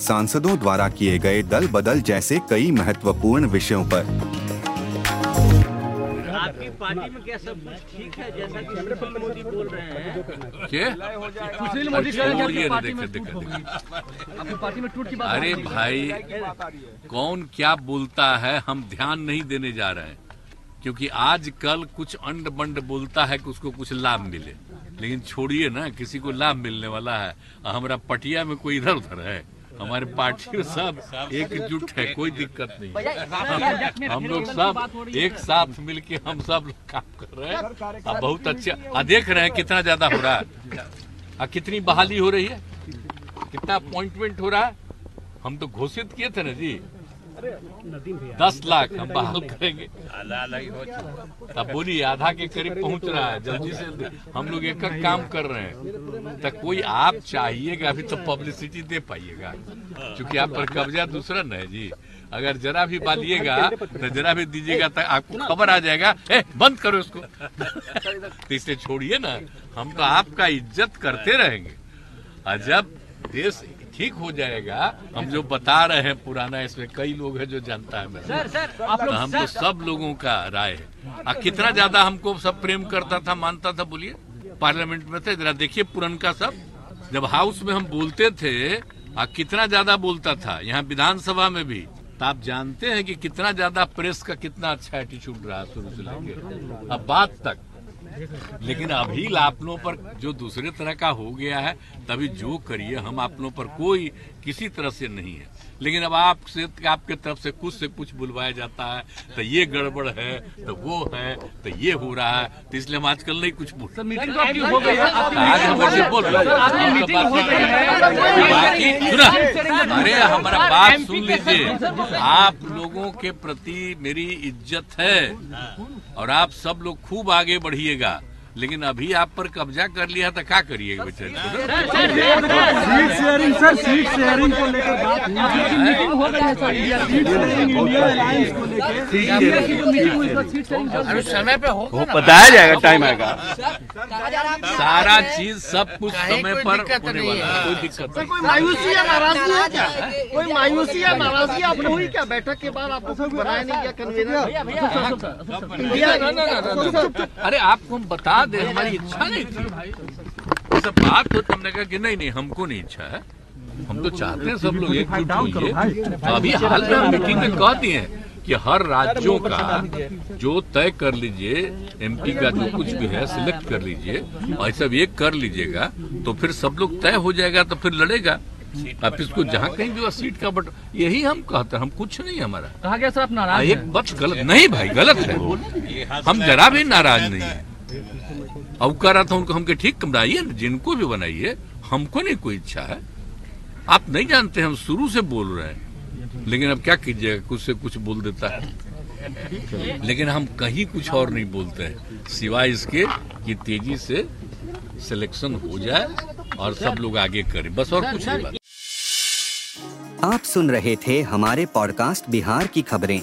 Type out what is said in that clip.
सांसदों द्वारा किए गए दल बदल जैसे कई महत्वपूर्ण विषयों पर। आपकी पार्टी में क्या सब कुछ ठीक है? जैसा कि सुशील मोदी बोल रहे हैं। क्या? सुशील मोदी कह रहे हैं आपकी पार्टी में टूट होगी। आपकी पार्टी में टूट की बात अरे। भाई कौन क्या बोलता है हम ध्यान नहीं देने जा रहे हैं। क्योंकि आज कल कुछ अंड बंड बोलता है कि उसको कुछ लाभ मिले। लेकिन छोड़िए ना किसी को लाभ मिलने वाला है। हमारा पटिया में कोई इधर उधर है। हमारे पार्टी में सब एकजुट है कोई दिक्कत नहीं। हम लोग सब एक साथ मिलके हम सब लोग काम कर रहे हैं। अब बहुत अच्छे अब देख रहे हैं कितना ज़्यादा हो रहा है। कितनी बहाली हो रही है। कितना अपॉइंटमेंट हो रहा है। हम तो घोषित किए थे ना जी। दस लाख हम बहाल करेंगे। तब बोलिए आधा के करीब पहुँच रहा है, जल्दी से हम लोग एक एक काम कर रहे हैं। तो कोई आप चाहिएगा, अभी तो पब्लिसिटी दे पाइएगा। क्योंकि आप पर कब्जा दूसरा न है, जी। अगर जरा भी बालिएगा तो जरा भी दीजिएगा तो आपको खबर आ जाएगा। ए, बंद करो इसको। तो इसे छोड़िए ना। हम तो आपका इज़्ज़त करते रहेंगे। और जब देश ठीक हो जाएगा। हम जो बता रहे हैं पुराना इसमें कई लोग हैं जो जानता है मेरा। सर सर आप तो लोग हम तो सब लोगों का राय है। और कितना ज़्यादा हमको सब प्रेम करता था मानता था बोलिए। पार्लियामेंट में थे जरा देखिए पुरनका सब। जब हाउस में हम बोलते थे और कितना ज़्यादा बोलता था। यहाँ विधानसभा में भी। तो आप जानते हैं कि कितना ज़्यादा प्रेस का कितना अच्छा एटीट्यूड रहा शुरू से लेके। अब बात तक। लेकिन अभी आपनों पर जो दूसरे तरह का हो गया है तभी जो करिए हम आपनों पर कोई किसी तरह से नहीं है। लेकिन अब आपसे आपके तरफ़ से कुछ से कुछ बुलवाया जाता है तो ये गड़बड़ है तो वो है तो ये हो रहा है तो इसलिए हम आजकल नहीं कुछ बोल मीटिंग तो आपकी हो गई है। आज हम ऐसे बोल रहे हैं। आपकी हम तो है बाकी सुना अरे हमारा बात सुन लीजिए। आप लोगों के प्रति मेरी इज़्ज़त है। और आप सब लोग खूब आगे बढ़िएगा। लेकिन अभी आप पर कब्जा कर लिया तो क्या करिएगा बेचारे seat sharing sir seat sharing को लेकर बात मीटिंग हो गई है sir India seat sharing India alliance को लेकर इंडिया की मीटिंग हुई उसमें सीट शेयरिंग चल रही है। बताया जाएगा टाइम आएगा सारा चीज़ सब कुछ समय पर होने वाला है कोई दिक्कत नहीं कोई मायूसी या नाराज़गी है क्या कोई मायूसी या नाराज़गी हुई क्या बैठक के बाद आपको बनाया नहीं क्या कन्वेनर इंडिया अरे आपको हम बता दें हमारी इच्छा नहीं थी। ये सब बात तो हमने कहा कि नहीं नहीं हमको नहीं इच्छा है। हम तो चाहते हैं सब लोग एकजुट होइए। अभी हाल में हम मीटिंग में कह दिए हैं कि हर राज्यों का जो तय कर लीजिए एमपी का जो कुछ भी है सिलेक्ट कर लीजिए। और सब एक कर लीजिएगा तो फिर सब लोग तय हो जाएगा तो फिर लड़ेगा। आप इसको जहाँ कहीं भी सीट का बट यही हम कहते हैं हम कुछ नहीं हमारा। कहा गया सर आप नाराज़ एक बच गलत नहीं भाई गलत है। हम जरा भी नाराज़ नहीं है। रहा था उनको, हमके ठीक बनाइए जिनको भी बनाइए, हमको नहीं कोई इच्छा है। आप नहीं जानते, हम शुरू से बोल रहे हैं। लेकिन अब क्या कीजिएगा, कुछ से कुछ बोल देता है। लेकिन हम कहीं कुछ और नहीं बोलते हैं, सिवाय इसके कि तेज़ी से सिलेक्शन हो जाए और सब लोग आगे करें। बस और कुछ नहीं आप सुन रहे थे हमारे पॉडकास्ट बिहार की खबरें।